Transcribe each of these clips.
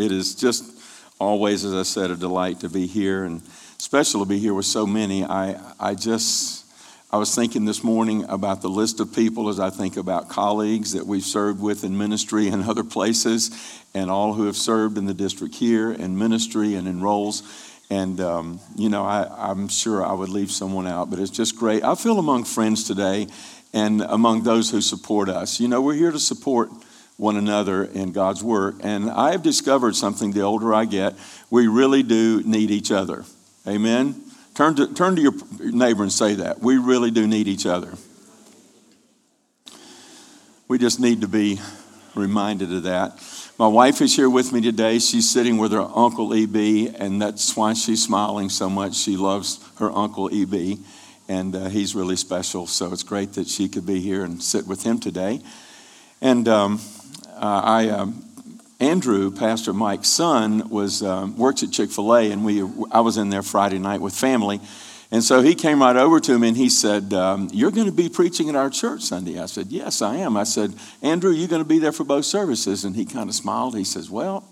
it is just always, as I said, a delight to be here and special to be here with so many. I, I just, I was thinking this morning about the list of people as I think about colleagues that we've served with in ministry and other places, and all who have served in the district here in ministry and in roles. And, um, you know, I, I'm sure I would leave someone out, but it's just great. I feel among friends today and among those who support us. You know, we're here to support one another in God's work. And I have discovered something the older I get, we really do need each other. Amen? Turn to, turn to your neighbor and say that. We really do need each other. We just need to be reminded of that. My wife is here with me today. She's sitting with her uncle EB, and that's why she's smiling so much. She loves her uncle EB, and uh, he's really special. So it's great that she could be here and sit with him today. And um, uh, I, um, Andrew, Pastor Mike's son, was um, works at Chick Fil A, and we I was in there Friday night with family. And so he came right over to me and he said, um, You're going to be preaching at our church Sunday. I said, Yes, I am. I said, Andrew, you're going to be there for both services. And he kind of smiled. He says, Well,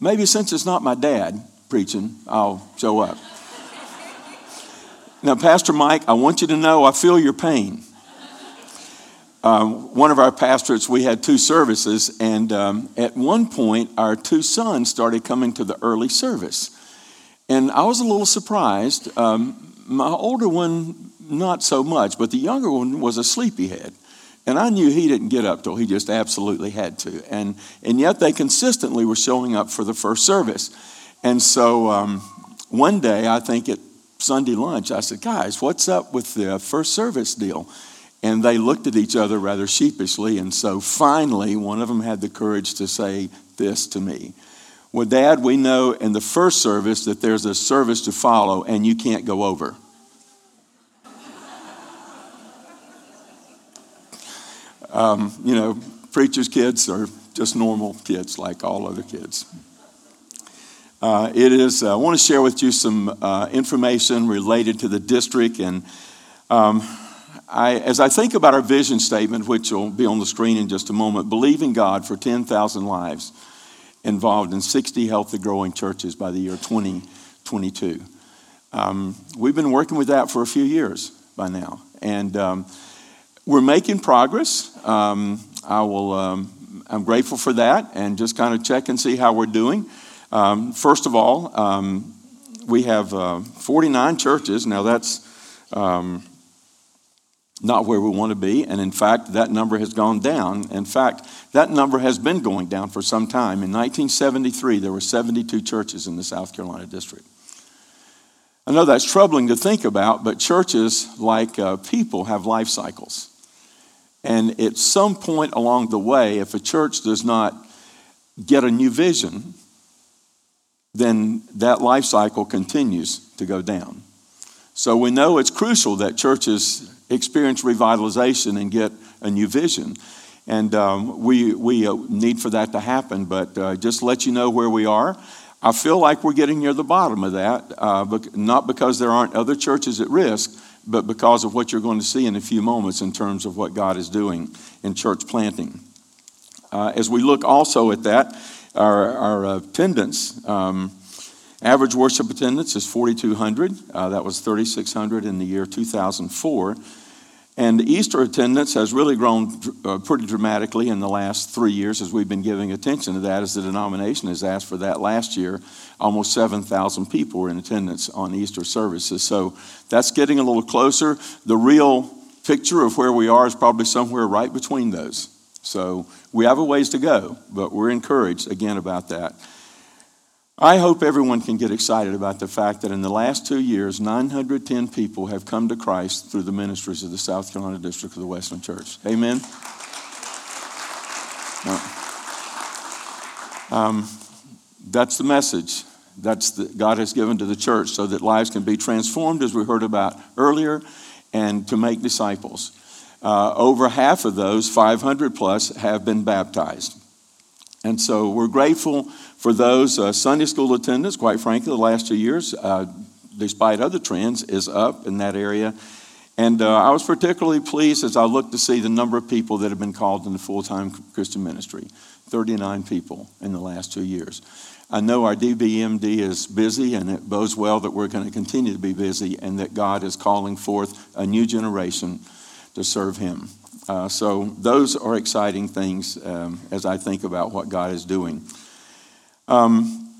maybe since it's not my dad preaching, I'll show up. now, Pastor Mike, I want you to know I feel your pain. Um, one of our pastorates, we had two services, and um, at one point, our two sons started coming to the early service. And I was a little surprised. Um, my older one, not so much, but the younger one was a sleepyhead. And I knew he didn't get up till he just absolutely had to. And, and yet they consistently were showing up for the first service. And so um, one day, I think at Sunday lunch, I said, Guys, what's up with the first service deal? And they looked at each other rather sheepishly. And so finally, one of them had the courage to say this to me well, Dad, we know in the first service that there's a service to follow and you can't go over. um, you know, preachers' kids are just normal kids like all other kids. Uh, it is, uh, I want to share with you some uh, information related to the district. And um, I, as I think about our vision statement, which will be on the screen in just a moment, believing God for 10,000 lives involved in 60 healthy growing churches by the year 2022. Um, we've been working with that for a few years by now, and um, we're making progress. Um, I will. Um, I'm grateful for that, and just kind of check and see how we're doing. Um, first of all, um, we have uh, 49 churches. Now that's not where we want to be. And in fact, that number has gone down. In fact, that number has been going down for some time. In 1973, there were 72 churches in the South Carolina district. I know that's troubling to think about, but churches, like uh, people, have life cycles. And at some point along the way, if a church does not get a new vision, then that life cycle continues to go down. So we know it's crucial that churches experience revitalization and get a new vision. And um, we, we uh, need for that to happen, but uh, just let you know where we are. I feel like we're getting near the bottom of that, uh, not because there aren't other churches at risk, but because of what you're going to see in a few moments in terms of what God is doing in church planting. Uh, as we look also at that, our, our attendance, um, average worship attendance is 4,200. Uh, that was 3,600 in the year 2004. And Easter attendance has really grown uh, pretty dramatically in the last three years as we've been giving attention to that, as the denomination has asked for that last year. Almost 7,000 people were in attendance on Easter services. So that's getting a little closer. The real picture of where we are is probably somewhere right between those. So we have a ways to go, but we're encouraged again about that. I hope everyone can get excited about the fact that in the last two years, 910 people have come to Christ through the ministries of the South Carolina District of the Wesleyan Church. Amen? Um, that's the message that's the, God has given to the church so that lives can be transformed, as we heard about earlier, and to make disciples. Uh, over half of those, 500 plus, have been baptized. And so we're grateful for those uh, Sunday school attendance, quite frankly, the last two years, uh, despite other trends, is up in that area. And uh, I was particularly pleased as I looked to see the number of people that have been called into full time Christian ministry. 39 people in the last two years. I know our DBMD is busy, and it bodes well that we're going to continue to be busy and that God is calling forth a new generation to serve Him. Uh, so, those are exciting things um, as I think about what God is doing. Um,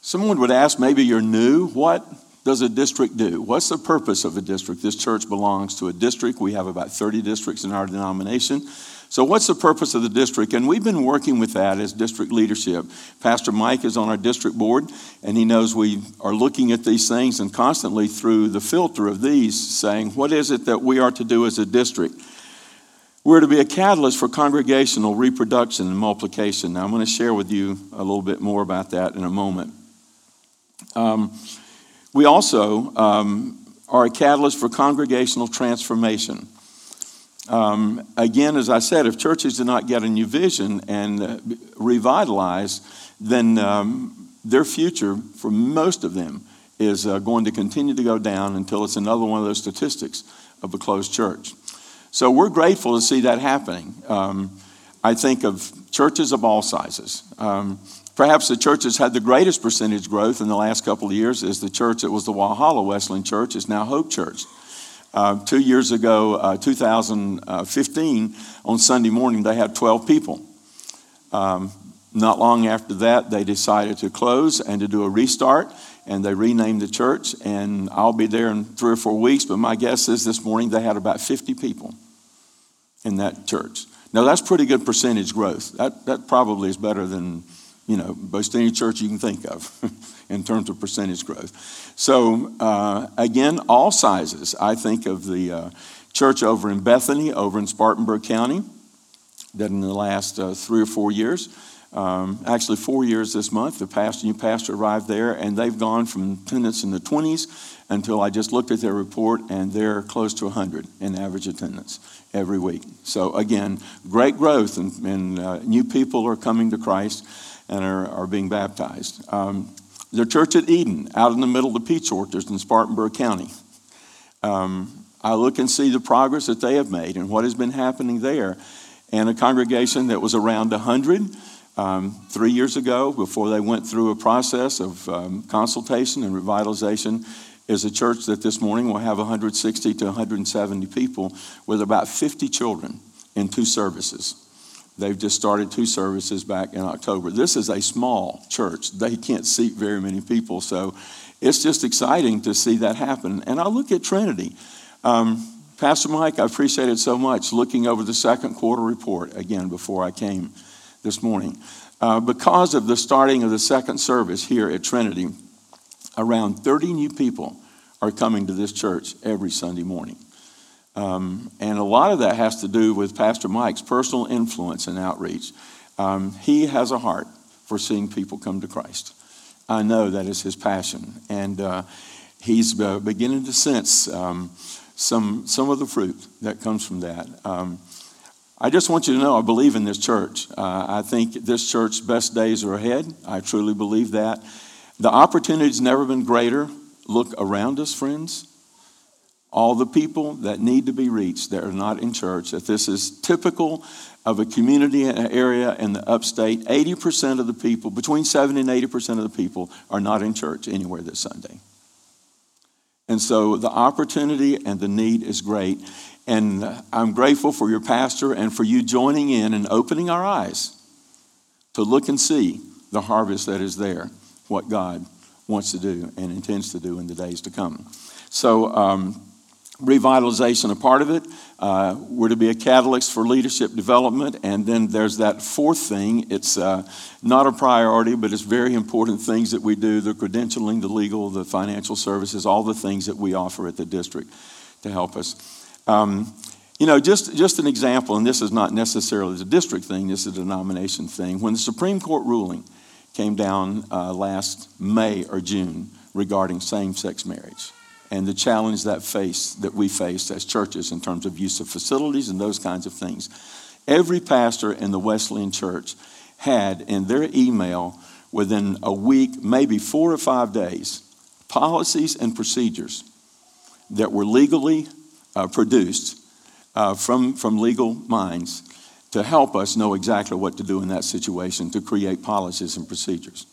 someone would ask, maybe you're new, what does a district do? What's the purpose of a district? This church belongs to a district. We have about 30 districts in our denomination. So, what's the purpose of the district? And we've been working with that as district leadership. Pastor Mike is on our district board, and he knows we are looking at these things and constantly through the filter of these saying, what is it that we are to do as a district? We're to be a catalyst for congregational reproduction and multiplication. Now, I'm going to share with you a little bit more about that in a moment. Um, we also um, are a catalyst for congregational transformation. Um, again, as I said, if churches do not get a new vision and uh, revitalize, then um, their future, for most of them, is uh, going to continue to go down until it's another one of those statistics of a closed church. So we're grateful to see that happening. Um, I think of churches of all sizes. Um, Perhaps the church that's had the greatest percentage growth in the last couple of years is the church that was the Walhalla Wesleyan Church, is now Hope Church. Uh, two years ago, uh, 2015, on Sunday morning, they had 12 people. Um, not long after that, they decided to close and to do a restart, and they renamed the church. And I'll be there in three or four weeks, but my guess is this morning they had about 50 people in that church. Now, that's pretty good percentage growth. That, that probably is better than you know, most any church you can think of in terms of percentage growth. So, uh, again, all sizes. I think of the uh, church over in Bethany, over in Spartanburg County, that in the last uh, three or four years, um, actually four years this month, the pastor, new pastor arrived there, and they've gone from attendance in the 20s until I just looked at their report, and they're close to 100 in average attendance every week. So, again, great growth, and, and uh, new people are coming to Christ and are, are being baptized. Um, the church at Eden, out in the middle of the peach orchards in Spartanburg County. Um, I look and see the progress that they have made and what has been happening there. And a congregation that was around 100 um, three years ago, before they went through a process of um, consultation and revitalization, is a church that this morning will have 160 to 170 people with about 50 children in two services. They've just started two services back in October. This is a small church. They can't seat very many people. So it's just exciting to see that happen. And I look at Trinity. Um, Pastor Mike, I appreciate it so much looking over the second quarter report again before I came this morning. Uh, because of the starting of the second service here at Trinity, around 30 new people are coming to this church every Sunday morning. Um, and a lot of that has to do with Pastor Mike's personal influence and outreach. Um, he has a heart for seeing people come to Christ. I know that is his passion. And uh, he's uh, beginning to sense um, some, some of the fruit that comes from that. I just want you to know I believe in this church. Uh, I think this church's best days are ahead. I truly believe that. The opportunity's never been greater. Look around us, friends all the people that need to be reached that are not in church, that this is typical of a community area in the upstate. 80% of the people, between 70 and 80% of the people, are not in church anywhere this Sunday. And so the opportunity and the need is great. And I'm grateful for your pastor and for you joining in and opening our eyes to look and see the harvest that is there, what God wants to do and intends to do in the days to come. So, um, revitalization a part of it. Uh, we're to be a catalyst for leadership development. And then there's that fourth thing. It's uh, not a priority, but it's very important things that we do the credentialing, the legal, the financial services, all the things that we offer at the district to help us. Um, you know, just, just an example, and this is not necessarily the district thing, this is a denomination thing. When the Supreme Court ruling came down uh, last May or June regarding same sex marriage, and the challenge that face that we face as churches in terms of use of facilities and those kinds of things. Every pastor in the Wesleyan church had in their email within a week, maybe four or five days, policies and procedures that were legally uh, produced uh, from, from legal minds to help us know exactly what to do in that situation to create policies and procedures.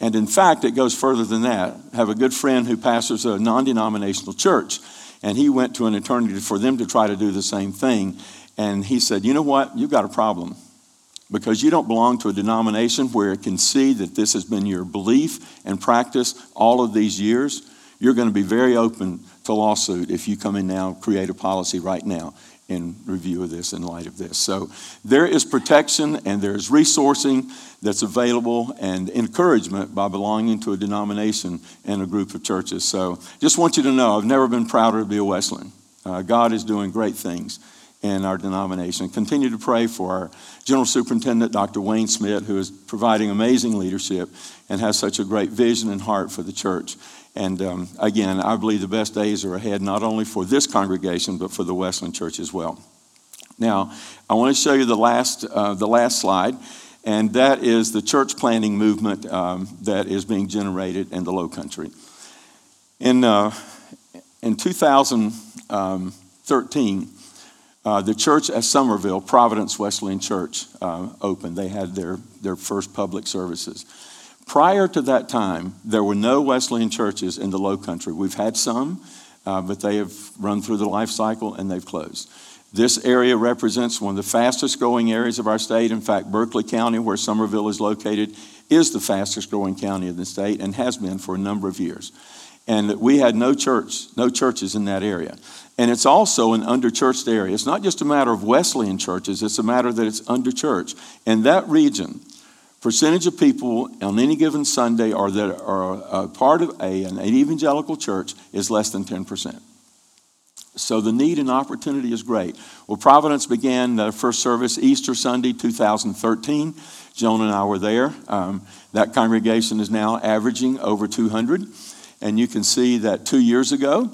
And in fact, it goes further than that. I have a good friend who pastors a non denominational church, and he went to an attorney for them to try to do the same thing. And he said, You know what? You've got a problem because you don't belong to a denomination where it can see that this has been your belief and practice all of these years. You're going to be very open to lawsuit if you come in now create a policy right now in review of this in light of this. So there is protection and there's resourcing that's available and encouragement by belonging to a denomination and a group of churches. So just want you to know I've never been prouder to be a Wesleyan. Uh, God is doing great things in our denomination. Continue to pray for our General Superintendent, Dr. Wayne Schmidt, who is providing amazing leadership and has such a great vision and heart for the church. And um, again, I believe the best days are ahead, not only for this congregation, but for the Wesleyan Church as well. Now, I want to show you the last, uh, the last slide, and that is the church planting movement um, that is being generated in the Low Country. In, uh, in 2013, uh, the church at Summerville, Providence Wesleyan Church, uh, opened. They had their, their first public services. Prior to that time, there were no Wesleyan churches in the Low Country. We've had some, uh, but they have run through the life cycle and they've closed. This area represents one of the fastest growing areas of our state. In fact, Berkeley County, where Summerville is located, is the fastest growing county in the state and has been for a number of years. And we had no church, no churches in that area. And it's also an underchurched area. It's not just a matter of Wesleyan churches, it's a matter that it's underchurched. And that region, percentage of people on any given Sunday are that are a part of a, an evangelical church is less than 10%. So the need and opportunity is great. Well, Providence began the first service Easter Sunday 2013. Joan and I were there. Um, that congregation is now averaging over 200. And you can see that two years ago,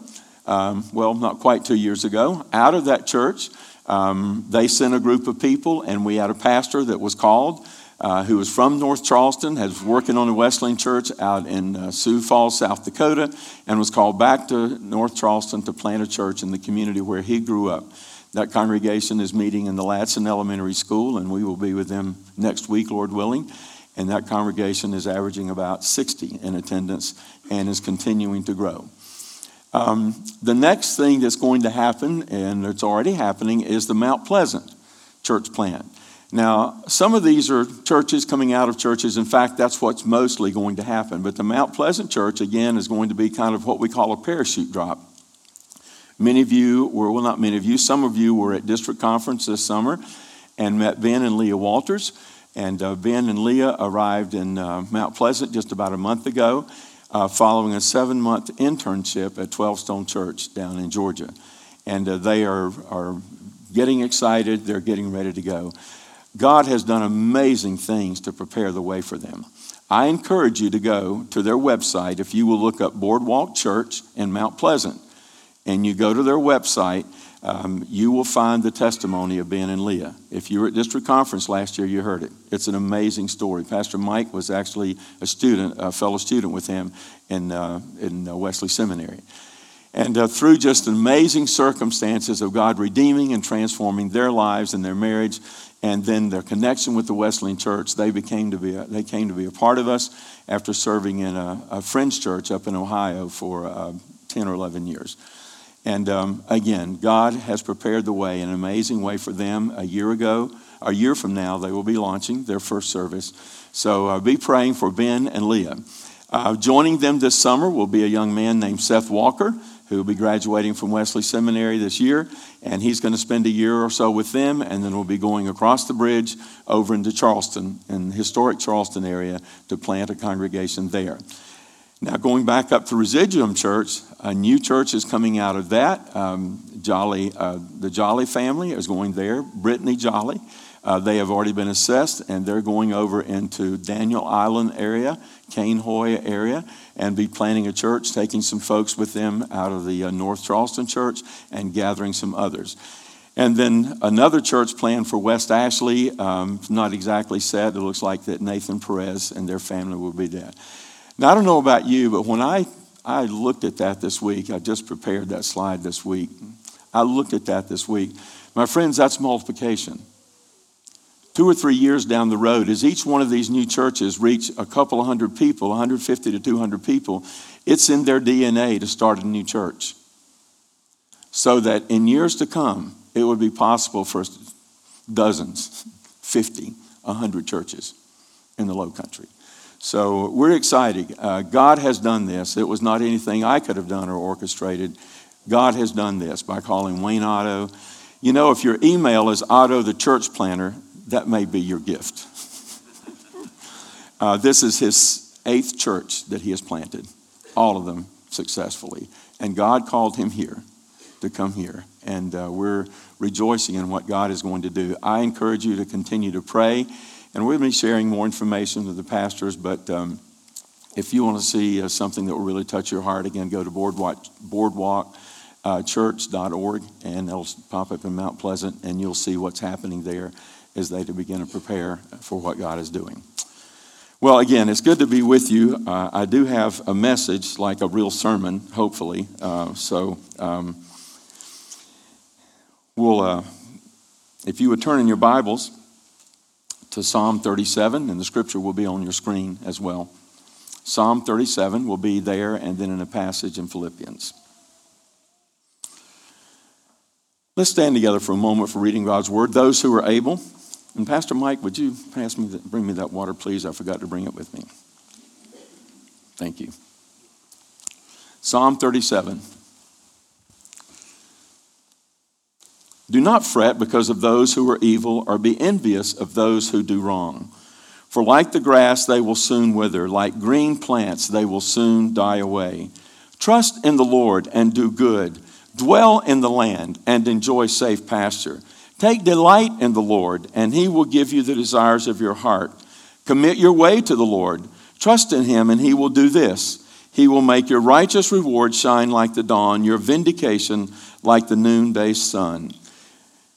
um, well, not quite two years ago, out of that church, um, they sent a group of people, and we had a pastor that was called uh, who was from North Charleston, was working on a Wesleyan church out in uh, Sioux Falls, South Dakota, and was called back to North Charleston to plant a church in the community where he grew up. That congregation is meeting in the Ladson Elementary School, and we will be with them next week, Lord willing. And that congregation is averaging about 60 in attendance and is continuing to grow. Um, the next thing that's going to happen, and it's already happening, is the Mount Pleasant church plant. Now, some of these are churches coming out of churches. In fact, that's what's mostly going to happen. But the Mount Pleasant Church, again, is going to be kind of what we call a parachute drop. Many of you were, well, not many of you, some of you were at district conference this summer and met Ben and Leah Walters. And uh, Ben and Leah arrived in uh, Mount Pleasant just about a month ago, uh, following a seven month internship at 12 Stone Church down in Georgia. And uh, they are, are getting excited, they're getting ready to go. God has done amazing things to prepare the way for them. I encourage you to go to their website. If you will look up Boardwalk Church in Mount Pleasant and you go to their website, um, you will find the testimony of Ben and Leah. If you were at district conference last year, you heard it. It's an amazing story. Pastor Mike was actually a student, a fellow student with him in, uh, in uh, Wesley Seminary. And uh, through just amazing circumstances of God redeeming and transforming their lives and their marriage, and then their connection with the Wesleyan Church, they became to be a, they came to be a part of us after serving in a, a Friends Church up in Ohio for uh, 10 or 11 years. And um, again, God has prepared the way, an amazing way for them. A year ago, a year from now, they will be launching their first service. So uh, be praying for Ben and Leah. Uh, joining them this summer will be a young man named Seth Walker who will be graduating from Wesley Seminary this year. And he's going to spend a year or so with them, and then we'll be going across the bridge over into Charleston, in the historic Charleston area, to plant a congregation there. Now, going back up to Residuum Church, a new church is coming out of that. Um, Jolly, uh, the Jolly family is going there. Brittany Jolly. Uh, they have already been assessed, and they're going over into Daniel Island area, Cainhoy area, and be planting a church, taking some folks with them out of the uh, North Charleston church and gathering some others. And then another church plan for West Ashley, um, not exactly set. It looks like that Nathan Perez and their family will be there. Now, I don't know about you, but when I, I looked at that this week, I just prepared that slide this week. I looked at that this week. My friends, that's multiplication. Two or three years down the road, as each one of these new churches reach a couple of hundred people, 150 to 200 people, it's in their DNA to start a new church. So that in years to come, it would be possible for dozens, 50, 100 churches in the low country. So we're excited. Uh, God has done this. It was not anything I could have done or orchestrated. God has done this by calling Wayne Otto. You know, if your email is Otto the church planner, that may be your gift. uh, this is his eighth church that he has planted, all of them successfully. And God called him here to come here. And uh, we're rejoicing in what God is going to do. I encourage you to continue to pray. And we'll be sharing more information with the pastors. But um, if you want to see uh, something that will really touch your heart, again, go to boardwalk, boardwalkchurch.org and it'll pop up in Mount Pleasant and you'll see what's happening there as they to begin to prepare for what God is doing. Well, again, it's good to be with you. Uh, I do have a message, like a real sermon, hopefully. Uh, so um, we'll, uh, if you would turn in your Bibles to Psalm 37, and the scripture will be on your screen as well. Psalm 37 will be there, and then in a passage in Philippians. Let's stand together for a moment for reading God's word. Those who are able, and Pastor Mike, would you pass me, the, bring me that water, please? I forgot to bring it with me. Thank you. Psalm 37. Do not fret because of those who are evil, or be envious of those who do wrong. For like the grass, they will soon wither, like green plants, they will soon die away. Trust in the Lord and do good. Dwell in the land and enjoy safe pasture. Take delight in the Lord, and he will give you the desires of your heart. Commit your way to the Lord. Trust in him, and he will do this. He will make your righteous reward shine like the dawn, your vindication like the noonday sun.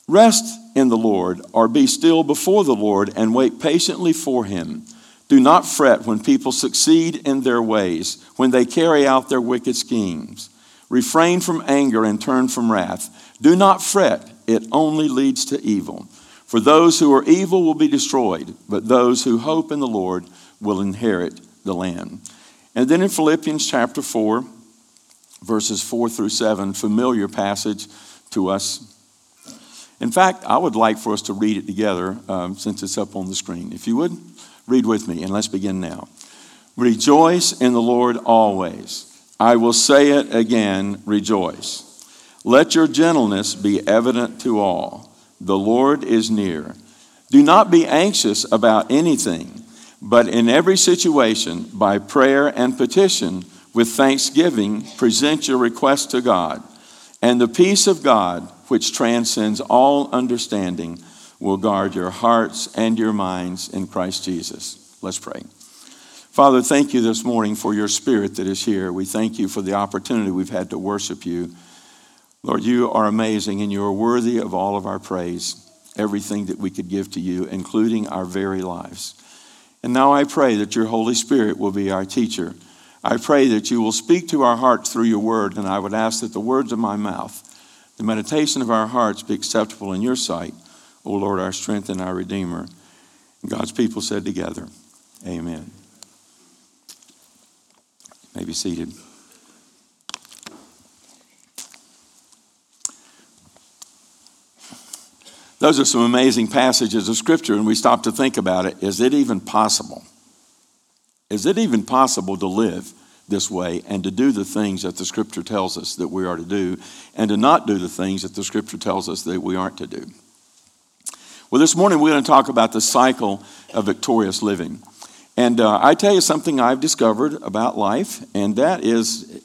Rest in the Lord, or be still before the Lord, and wait patiently for him. Do not fret when people succeed in their ways, when they carry out their wicked schemes. Refrain from anger and turn from wrath. Do not fret it only leads to evil. For those who are evil will be destroyed, but those who hope in the Lord will inherit the land. And then in Philippians chapter 4, verses 4 through 7, familiar passage to us. In fact, I would like for us to read it together um, since it's up on the screen. If you would, read with me, and let's begin now. Rejoice in the Lord always. I will say it again, rejoice. Let your gentleness be evident to all. The Lord is near. Do not be anxious about anything, but in every situation, by prayer and petition, with thanksgiving, present your request to God. And the peace of God, which transcends all understanding, will guard your hearts and your minds in Christ Jesus. Let's pray. Father, thank you this morning for your spirit that is here. We thank you for the opportunity we've had to worship you. Lord, you are amazing and you are worthy of all of our praise, everything that we could give to you, including our very lives. And now I pray that your Holy Spirit will be our teacher. I pray that you will speak to our hearts through your word, and I would ask that the words of my mouth, the meditation of our hearts be acceptable in your sight, O Lord, our strength and our Redeemer. And God's people said together, Amen. You may be seated. Those are some amazing passages of Scripture, and we stop to think about it. Is it even possible? Is it even possible to live this way and to do the things that the Scripture tells us that we are to do, and to not do the things that the Scripture tells us that we aren't to do? Well, this morning we're going to talk about the cycle of victorious living. And uh, I tell you something I've discovered about life, and that is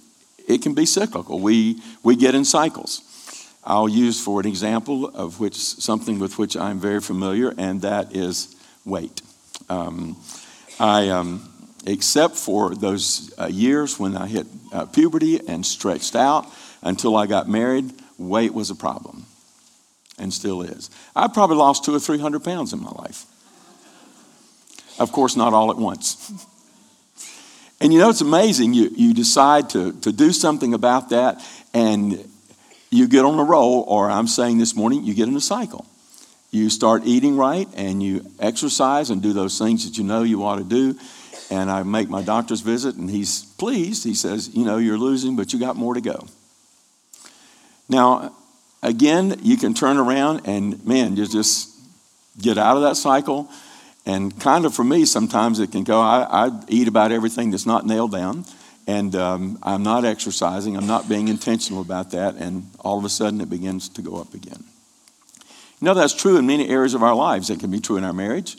it can be cyclical. We, we get in cycles. I'll use for an example of which something with which I'm very familiar, and that is weight. Um, I, um, except for those uh, years when I hit uh, puberty and stretched out until I got married, weight was a problem, and still is. I probably lost two or three hundred pounds in my life. Of course, not all at once. And you know, it's amazing. You, you decide to, to do something about that, and you get on a roll, or I'm saying this morning, you get in a cycle. you start eating right and you exercise and do those things that you know you ought to do. And I make my doctor's visit, and he's pleased. He says, You know, you're losing, but you got more to go. Now, again, you can turn around and, man, you just get out of that cycle. And kind of for me, sometimes it can go, I, I eat about everything that's not nailed down. And um, I'm not exercising, I'm not being intentional about that. And all of a sudden, it begins to go up again. You know, that's true in many areas of our lives. It can be true in our marriage,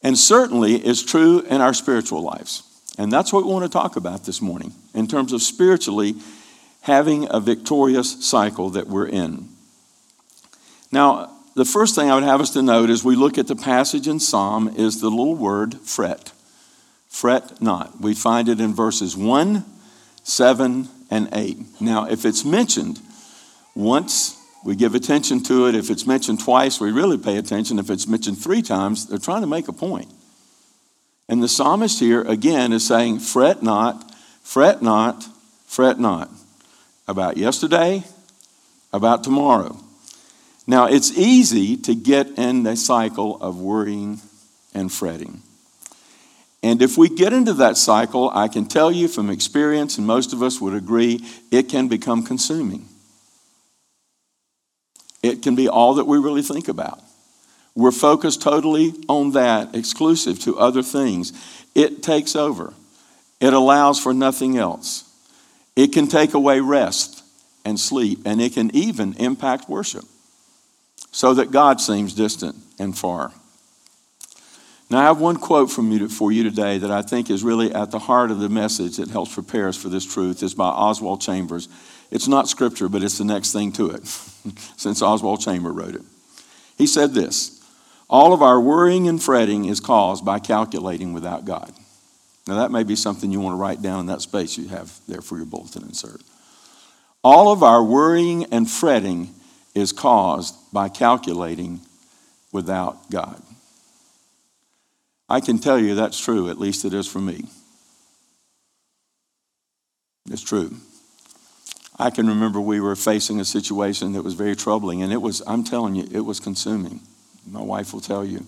and certainly is true in our spiritual lives. And that's what we want to talk about this morning in terms of spiritually having a victorious cycle that we're in. Now, the first thing I would have us to note as we look at the passage in Psalm is the little word fret. Fret not. We find it in verses 1, 7, and 8. Now, if it's mentioned once we give attention to it. If it's mentioned twice, we really pay attention. If it's mentioned three times, they're trying to make a point. And the psalmist here, again, is saying, Fret not, fret not, fret not. About yesterday, about tomorrow. Now, it's easy to get in the cycle of worrying and fretting. And if we get into that cycle, I can tell you from experience, and most of us would agree, it can become consuming. It can be all that we really think about. We're focused totally on that, exclusive to other things. It takes over, it allows for nothing else. It can take away rest and sleep, and it can even impact worship so that God seems distant and far. Now, I have one quote from you for you today that I think is really at the heart of the message that helps prepare us for this truth. It's by Oswald Chambers. It's not scripture, but it's the next thing to it, since Oswald Chambers wrote it. He said this All of our worrying and fretting is caused by calculating without God. Now, that may be something you want to write down in that space you have there for your bulletin insert. All of our worrying and fretting is caused by calculating without God. I can tell you that's true, at least it is for me. It's true. I can remember we were facing a situation that was very troubling, and it was, I'm telling you, it was consuming. My wife will tell you,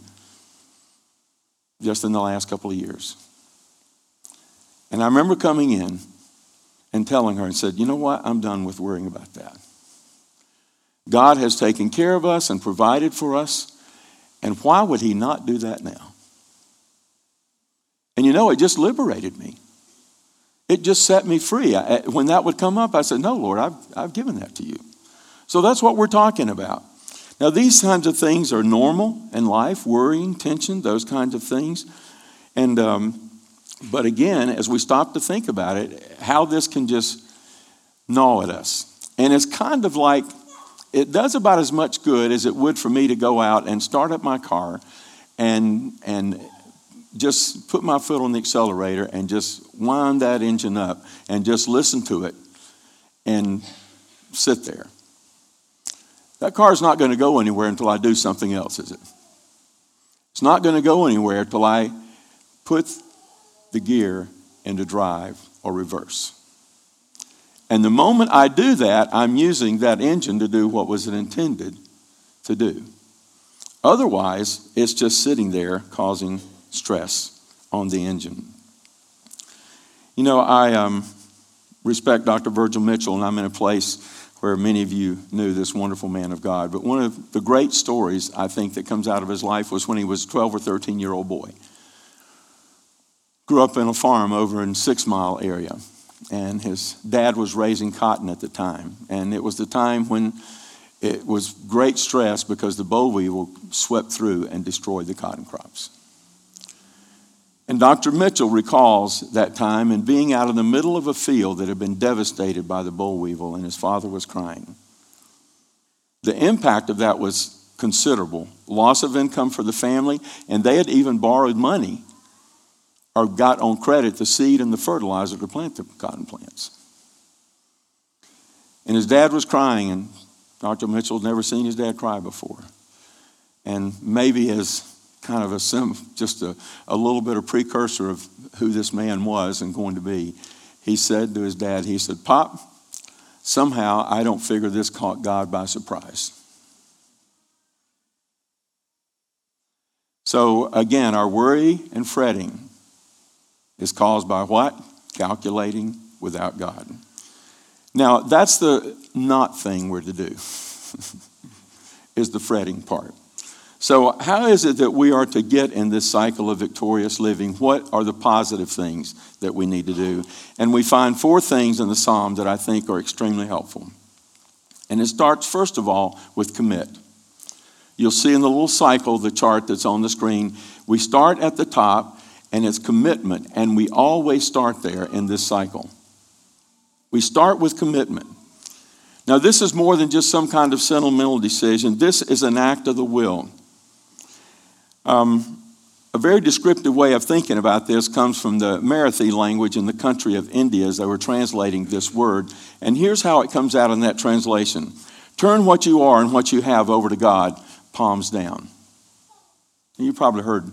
just in the last couple of years. And I remember coming in and telling her and said, You know what? I'm done with worrying about that. God has taken care of us and provided for us, and why would He not do that now? And you know, it just liberated me. It just set me free. I, when that would come up, I said, No, Lord, I've, I've given that to you. So that's what we're talking about. Now, these kinds of things are normal in life worrying, tension, those kinds of things. And, um, but again, as we stop to think about it, how this can just gnaw at us. And it's kind of like it does about as much good as it would for me to go out and start up my car and, and just put my foot on the accelerator and just wind that engine up and just listen to it and sit there. That car is not going to go anywhere until I do something else, is it? It's not going to go anywhere until I put the gear into drive or reverse. And the moment I do that, I'm using that engine to do what was it intended to do. Otherwise, it's just sitting there causing stress on the engine. You know, I um, respect Dr. Virgil Mitchell, and I'm in a place where many of you knew this wonderful man of God. But one of the great stories I think that comes out of his life was when he was a 12 or 13 year old boy. Grew up in a farm over in Six Mile area, and his dad was raising cotton at the time. And it was the time when it was great stress because the boll weevil swept through and destroyed the cotton crops. And Dr. Mitchell recalls that time and being out in the middle of a field that had been devastated by the boll weevil, and his father was crying. The impact of that was considerable loss of income for the family, and they had even borrowed money or got on credit the seed and the fertilizer to plant the cotton plants. And his dad was crying, and Dr. Mitchell had never seen his dad cry before. And maybe as kind of a sim, just a, a little bit of precursor of who this man was and going to be. He said to his dad, he said, Pop, somehow I don't figure this caught God by surprise. So, again, our worry and fretting is caused by what? Calculating without God. Now, that's the not thing we're to do, is the fretting part. So, how is it that we are to get in this cycle of victorious living? What are the positive things that we need to do? And we find four things in the psalm that I think are extremely helpful. And it starts, first of all, with commit. You'll see in the little cycle, the chart that's on the screen, we start at the top and it's commitment. And we always start there in this cycle. We start with commitment. Now, this is more than just some kind of sentimental decision, this is an act of the will. Um, a very descriptive way of thinking about this comes from the Marathi language in the country of India as they were translating this word. And here's how it comes out in that translation Turn what you are and what you have over to God, palms down. You probably heard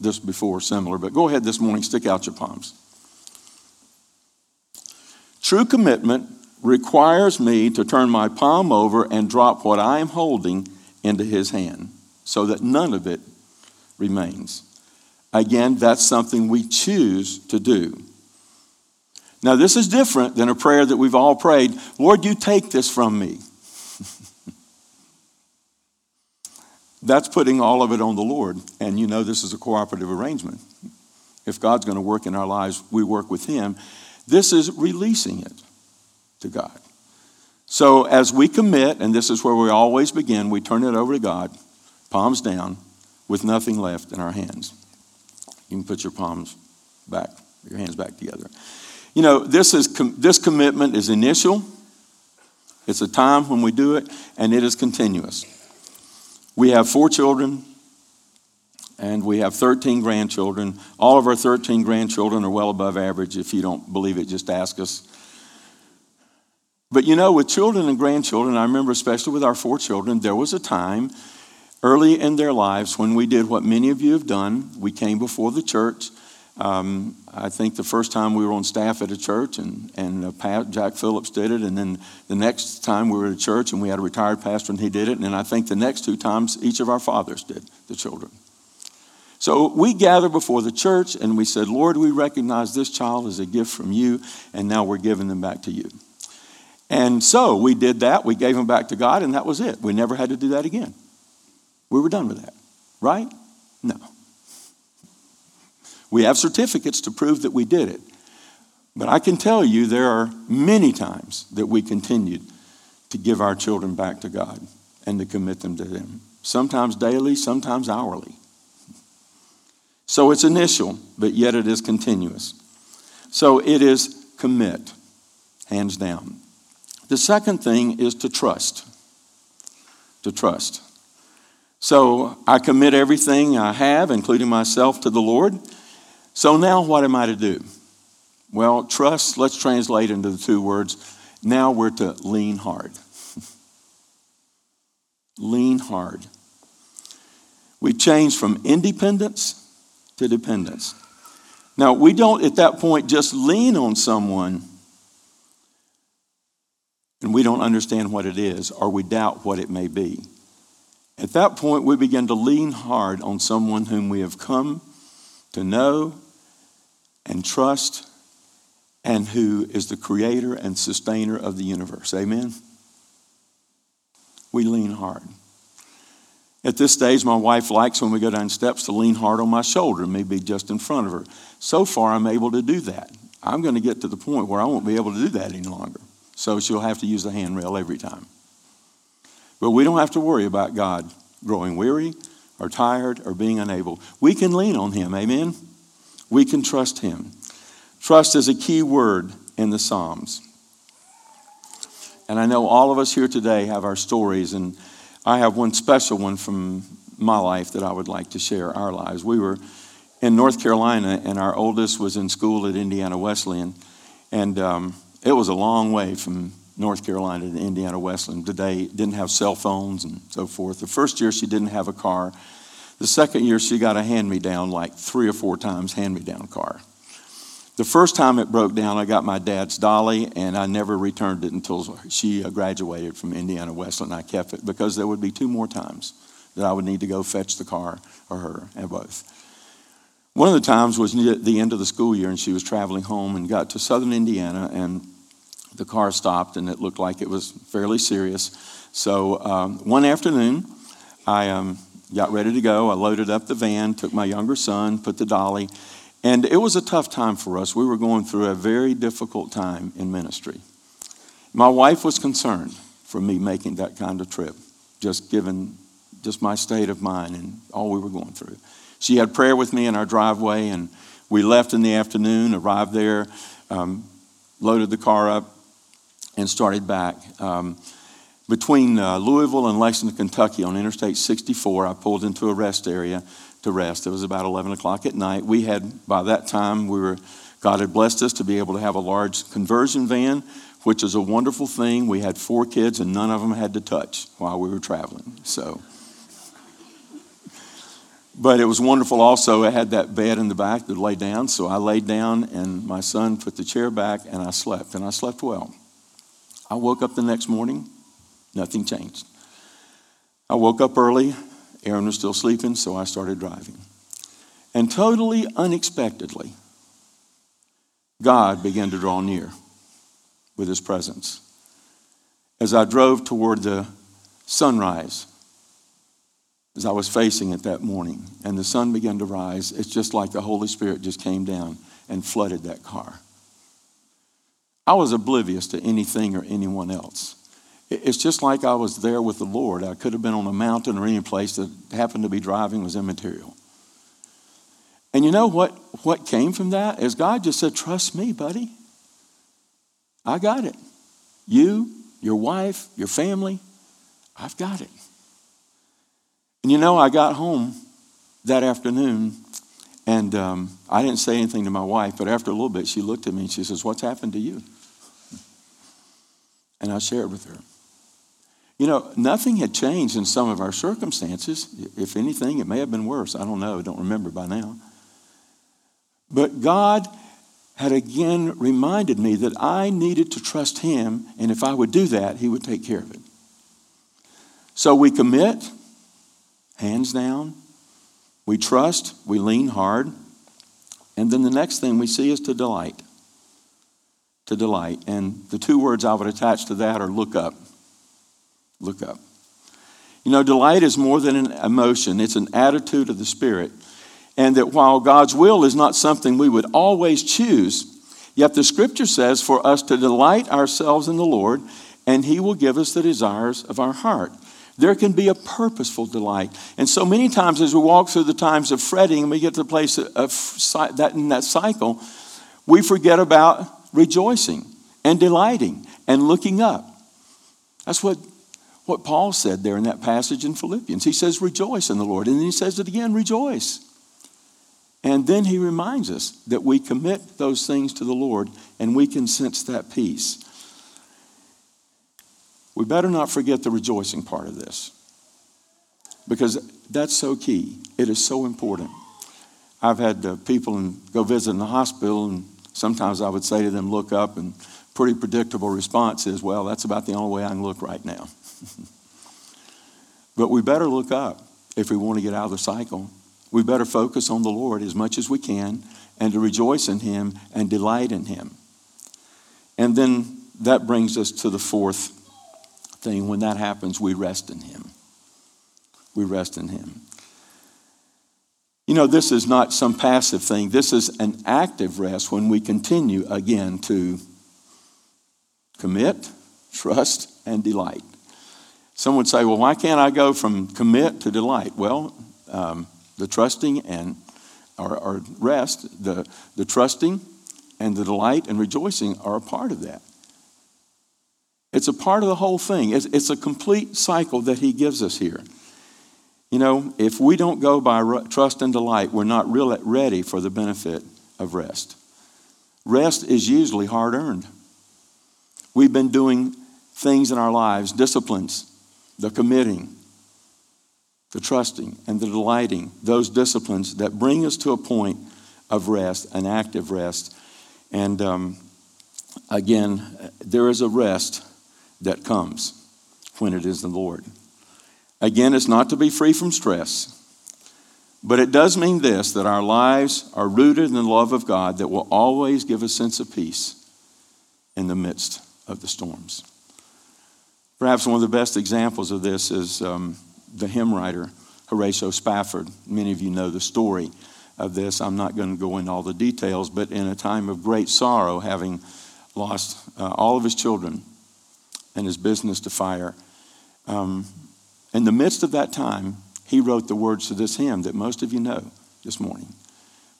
this before, similar, but go ahead this morning, stick out your palms. True commitment requires me to turn my palm over and drop what I am holding into His hand so that none of it remains. Again, that's something we choose to do. Now, this is different than a prayer that we've all prayed Lord, you take this from me. that's putting all of it on the Lord. And you know, this is a cooperative arrangement. If God's going to work in our lives, we work with Him. This is releasing it to God. So, as we commit, and this is where we always begin, we turn it over to God, palms down, with nothing left in our hands. You can put your palms back, your hands back together. You know, this, is com- this commitment is initial, it's a time when we do it, and it is continuous. We have four children, and we have 13 grandchildren. All of our 13 grandchildren are well above average. If you don't believe it, just ask us. But you know, with children and grandchildren, I remember especially with our four children, there was a time early in their lives when we did what many of you have done. We came before the church. Um, I think the first time we were on staff at a church, and, and uh, Pat, Jack Phillips did it. And then the next time we were at a church, and we had a retired pastor, and he did it. And then I think the next two times, each of our fathers did, the children. So we gathered before the church, and we said, Lord, we recognize this child as a gift from you, and now we're giving them back to you. And so we did that. We gave them back to God, and that was it. We never had to do that again. We were done with that, right? No. We have certificates to prove that we did it. But I can tell you there are many times that we continued to give our children back to God and to commit them to Him. Sometimes daily, sometimes hourly. So it's initial, but yet it is continuous. So it is commit, hands down. The second thing is to trust. To trust. So I commit everything I have, including myself, to the Lord. So now what am I to do? Well, trust, let's translate into the two words. Now we're to lean hard. lean hard. We change from independence to dependence. Now, we don't at that point just lean on someone and we don't understand what it is or we doubt what it may be. At that point, we begin to lean hard on someone whom we have come to know and trust and who is the creator and sustainer of the universe. Amen? We lean hard. At this stage, my wife likes when we go down steps to lean hard on my shoulder, maybe just in front of her. So far, I'm able to do that. I'm going to get to the point where I won't be able to do that any longer. So she'll have to use the handrail every time. But we don't have to worry about God growing weary or tired or being unable. We can lean on Him, amen? We can trust Him. Trust is a key word in the Psalms. And I know all of us here today have our stories, and I have one special one from my life that I would like to share our lives. We were in North Carolina, and our oldest was in school at Indiana Wesleyan, and um, it was a long way from North Carolina to Indiana Wesleyan. Today didn't have cell phones and so forth. The first year she didn't have a car. The second year she got a hand me down like three or four times hand me down car. The first time it broke down, I got my dad's dolly, and I never returned it until she uh, graduated from Indiana Wesleyan. I kept it because there would be two more times that I would need to go fetch the car or her, and both. One of the times was near the end of the school year, and she was traveling home and got to southern Indiana, and the car stopped, and it looked like it was fairly serious. So um, one afternoon, I um, got ready to go. I loaded up the van, took my younger son, put the dolly, and it was a tough time for us. We were going through a very difficult time in ministry. My wife was concerned for me making that kind of trip, just given just my state of mind and all we were going through. She had prayer with me in our driveway, and we left in the afternoon, arrived there, um, loaded the car up, and started back. Um, between uh, Louisville and Lexington, Kentucky, on Interstate 64, I pulled into a rest area to rest. It was about 11 o'clock at night. We had, by that time, we were, God had blessed us to be able to have a large conversion van, which is a wonderful thing. We had four kids, and none of them had to touch while we were traveling. So, but it was wonderful also. I had that bed in the back to lay down, so I laid down, and my son put the chair back, and I slept, and I slept well. I woke up the next morning Nothing changed. I woke up early. Aaron was still sleeping, so I started driving. And totally unexpectedly, God began to draw near with his presence. As I drove toward the sunrise, as I was facing it that morning, and the sun began to rise, it's just like the Holy Spirit just came down and flooded that car. I was oblivious to anything or anyone else. It's just like I was there with the Lord. I could have been on a mountain or any place that happened to be driving was immaterial. And you know what, what came from that is God just said, Trust me, buddy. I got it. You, your wife, your family, I've got it. And you know, I got home that afternoon and um, I didn't say anything to my wife, but after a little bit, she looked at me and she says, What's happened to you? And I shared with her. You know, nothing had changed in some of our circumstances. If anything, it may have been worse. I don't know. I don't remember by now. But God had again reminded me that I needed to trust Him, and if I would do that, He would take care of it. So we commit, hands down. We trust, we lean hard. And then the next thing we see is to delight. To delight. And the two words I would attach to that are look up. Look up. You know, delight is more than an emotion, it's an attitude of the Spirit. And that while God's will is not something we would always choose, yet the scripture says for us to delight ourselves in the Lord, and He will give us the desires of our heart. There can be a purposeful delight. And so many times as we walk through the times of fretting and we get to the place of that in that cycle, we forget about rejoicing and delighting and looking up. That's what what Paul said there in that passage in Philippians. He says, Rejoice in the Lord. And then he says it again, Rejoice. And then he reminds us that we commit those things to the Lord and we can sense that peace. We better not forget the rejoicing part of this because that's so key. It is so important. I've had uh, people in, go visit in the hospital, and sometimes I would say to them, Look up, and pretty predictable response is, Well, that's about the only way I can look right now. but we better look up if we want to get out of the cycle. We better focus on the Lord as much as we can and to rejoice in Him and delight in Him. And then that brings us to the fourth thing. When that happens, we rest in Him. We rest in Him. You know, this is not some passive thing. This is an active rest when we continue again to commit, trust, and delight. Some would say, well, why can't I go from commit to delight? Well, um, the trusting and or rest, the, the trusting and the delight and rejoicing are a part of that. It's a part of the whole thing. It's, it's a complete cycle that he gives us here. You know, if we don't go by trust and delight, we're not really ready for the benefit of rest. Rest is usually hard earned. We've been doing things in our lives, disciplines, the committing, the trusting, and the delighting, those disciplines that bring us to a point of rest, an active rest. And um, again, there is a rest that comes when it is the Lord. Again, it's not to be free from stress, but it does mean this that our lives are rooted in the love of God that will always give a sense of peace in the midst of the storms. Perhaps one of the best examples of this is um, the hymn writer Horatio Spafford. Many of you know the story of this. I'm not going to go into all the details, but in a time of great sorrow, having lost uh, all of his children and his business to fire, um, in the midst of that time, he wrote the words to this hymn that most of you know this morning.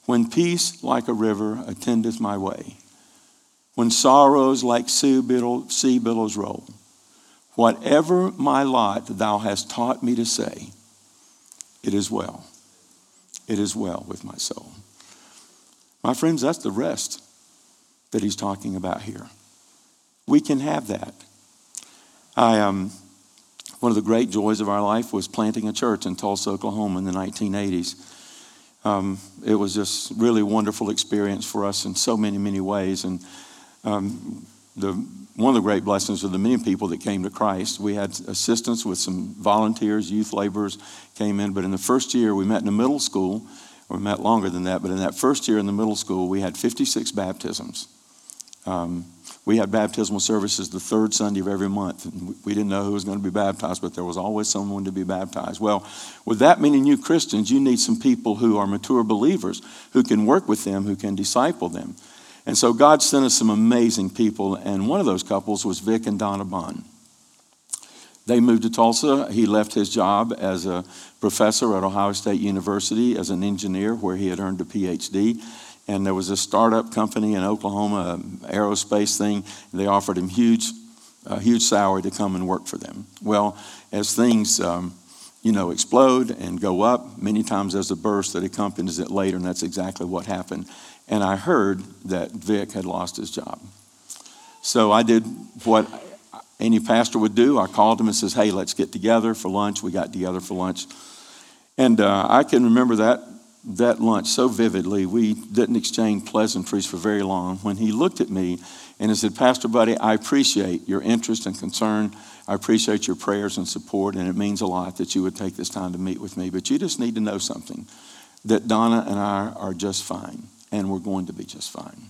When peace like a river attendeth my way, when sorrows like sea billows roll, whatever my lot thou hast taught me to say, it is well. It is well with my soul. My friends, that's the rest that he's talking about here. We can have that. I um, one of the great joys of our life was planting a church in Tulsa, Oklahoma in the 1980s. Um, it was just really wonderful experience for us in so many, many ways. And um, the, one of the great blessings of the many people that came to Christ, we had assistance with some volunteers, youth laborers came in. But in the first year, we met in a middle school, we met longer than that. But in that first year in the middle school, we had 56 baptisms. Um, we had baptismal services the third Sunday of every month. And we didn't know who was going to be baptized, but there was always someone to be baptized. Well, with that many new Christians, you need some people who are mature believers who can work with them, who can disciple them. And so God sent us some amazing people, and one of those couples was Vic and Donna Bond. They moved to Tulsa. He left his job as a professor at Ohio State University as an engineer, where he had earned a PhD. And there was a startup company in Oklahoma, aerospace thing. They offered him huge, a huge salary to come and work for them. Well, as things um, you know, explode and go up. Many times there's a burst that accompanies it later, and that's exactly what happened and I heard that Vic had lost his job. So I did what any pastor would do. I called him and says, "Hey, let's get together for lunch." We got together for lunch, and uh, I can remember that that lunch so vividly. We didn't exchange pleasantries for very long. When he looked at me and he said, "Pastor Buddy, I appreciate your interest and concern. I appreciate your prayers and support, and it means a lot that you would take this time to meet with me. But you just need to know something: that Donna and I are just fine." and we're going to be just fine.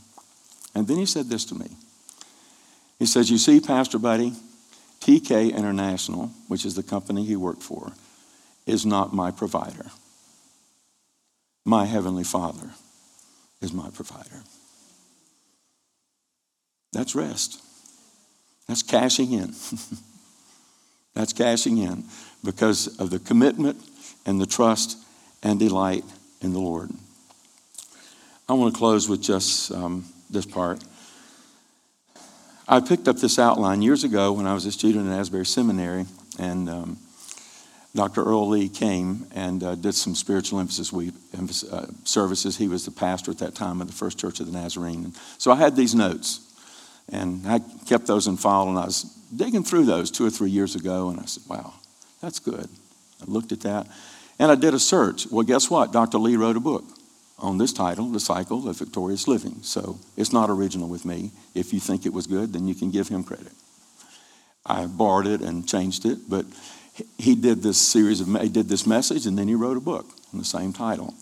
And then he said this to me. He says, You see, Pastor Buddy, TK International, which is the company he worked for, is not my provider. My Heavenly Father is my provider. That's rest. That's cashing in. That's cashing in because of the commitment and the trust and delight in the Lord. I want to close with just um, this part. I picked up this outline years ago when I was a student at Asbury Seminary, and um, Dr. Earl Lee came and uh, did some spiritual emphasis week, uh, services. He was the pastor at that time of the First Church of the Nazarene. So I had these notes, and I kept those in file, and I was digging through those two or three years ago, and I said, wow, that's good. I looked at that, and I did a search. Well, guess what? Dr. Lee wrote a book on this title, The Cycle of Victorious Living. So it's not original with me. If you think it was good, then you can give him credit. I borrowed it and changed it, but he did this series of, he did this message and then he wrote a book on the same title.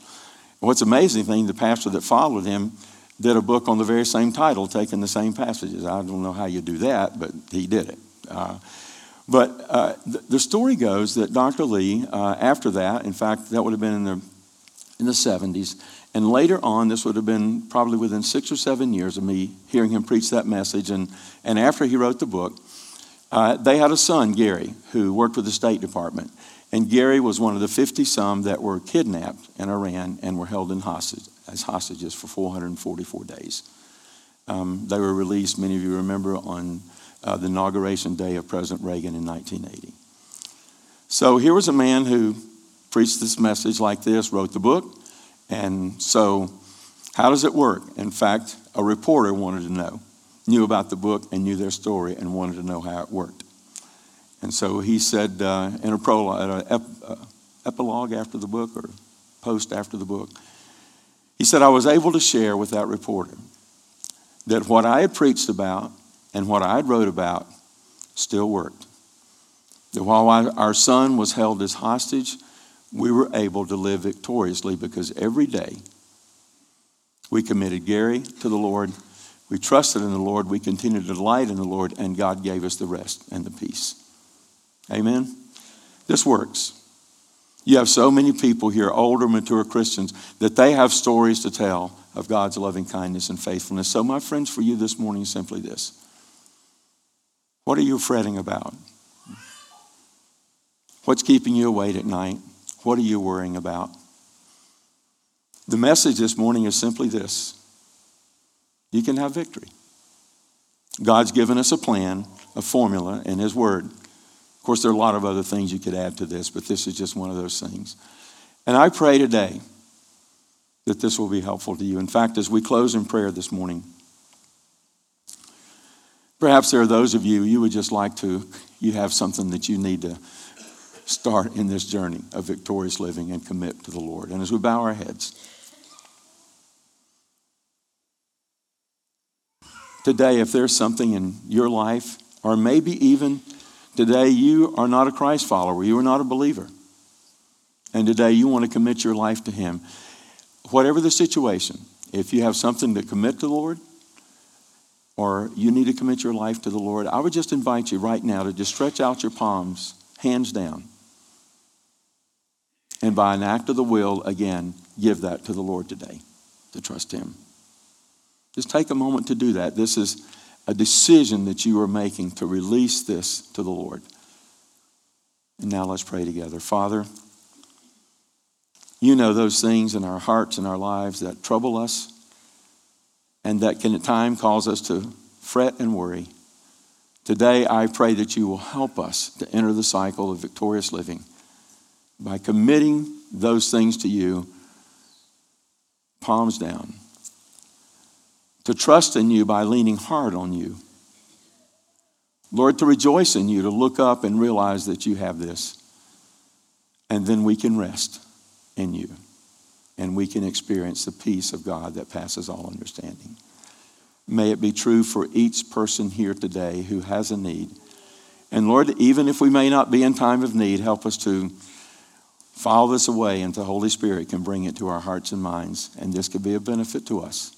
What's amazing thing, the pastor that followed him did a book on the very same title, taking the same passages. I don't know how you do that, but he did it. Uh, but uh, the story goes that Dr. Lee, uh, after that, in fact, that would have been in the in the 70s, and later on, this would have been probably within six or seven years of me hearing him preach that message. And, and after he wrote the book, uh, they had a son, Gary, who worked with the State Department. And Gary was one of the 50 some that were kidnapped in Iran and were held in hostage, as hostages for 444 days. Um, they were released, many of you remember, on uh, the inauguration day of President Reagan in 1980. So here was a man who preached this message like this, wrote the book, and so, how does it work? In fact, a reporter wanted to know, knew about the book and knew their story and wanted to know how it worked. And so he said uh, in a prologue, an ep, uh, epilogue after the book or post after the book, he said, I was able to share with that reporter that what I had preached about and what I had wrote about still worked. That while our son was held as hostage, we were able to live victoriously because every day we committed Gary to the Lord. We trusted in the Lord. We continued to delight in the Lord, and God gave us the rest and the peace. Amen. This works. You have so many people here, older, mature Christians, that they have stories to tell of God's loving kindness and faithfulness. So, my friends, for you this morning is simply this What are you fretting about? What's keeping you awake at night? What are you worrying about? The message this morning is simply this you can have victory. God's given us a plan, a formula, and His Word. Of course, there are a lot of other things you could add to this, but this is just one of those things. And I pray today that this will be helpful to you. In fact, as we close in prayer this morning, perhaps there are those of you, you would just like to, you have something that you need to start in this journey of victorious living and commit to the Lord. And as we bow our heads, today, if there's something in your life, or maybe even Today, you are not a Christ follower, you are not a believer. And today, you want to commit your life to Him. Whatever the situation, if you have something to commit to the Lord, or you need to commit your life to the Lord, I would just invite you right now to just stretch out your palms, hands down. And by an act of the will, again, give that to the Lord today to trust Him. Just take a moment to do that. This is a decision that you are making to release this to the Lord. And now let's pray together. Father, you know those things in our hearts and our lives that trouble us and that can at times cause us to fret and worry. Today, I pray that you will help us to enter the cycle of victorious living by committing those things to you, palms down to trust in you by leaning hard on you. Lord, to rejoice in you, to look up and realize that you have this. And then we can rest in you. And we can experience the peace of God that passes all understanding. May it be true for each person here today who has a need. And Lord, even if we may not be in time of need, help us to file this away and the Holy Spirit can bring it to our hearts and minds. And this could be a benefit to us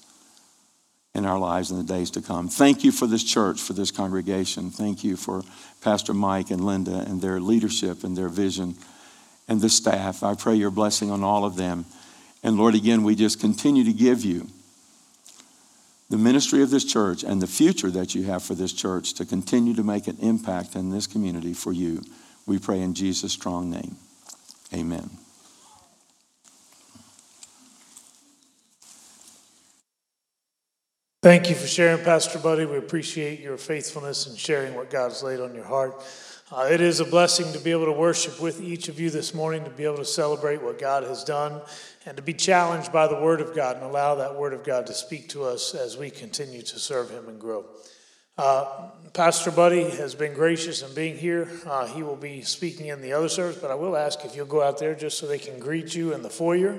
in our lives in the days to come. Thank you for this church, for this congregation. Thank you for Pastor Mike and Linda and their leadership and their vision and the staff. I pray your blessing on all of them. And Lord, again, we just continue to give you the ministry of this church and the future that you have for this church to continue to make an impact in this community for you. We pray in Jesus' strong name. Amen. Thank you for sharing, Pastor Buddy. We appreciate your faithfulness in sharing what God has laid on your heart. Uh, it is a blessing to be able to worship with each of you this morning, to be able to celebrate what God has done, and to be challenged by the Word of God and allow that Word of God to speak to us as we continue to serve Him and grow. Uh, Pastor Buddy has been gracious in being here. Uh, he will be speaking in the other service, but I will ask if you'll go out there just so they can greet you in the foyer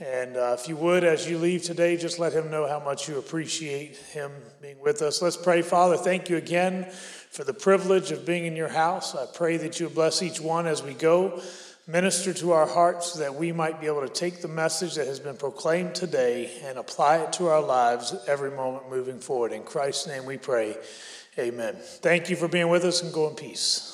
and uh, if you would, as you leave today, just let him know how much you appreciate him being with us. Let's pray. Father, thank you again for the privilege of being in your house. I pray that you bless each one as we go. Minister to our hearts that we might be able to take the message that has been proclaimed today and apply it to our lives every moment moving forward. In Christ's name we pray. Amen. Thank you for being with us and go in peace.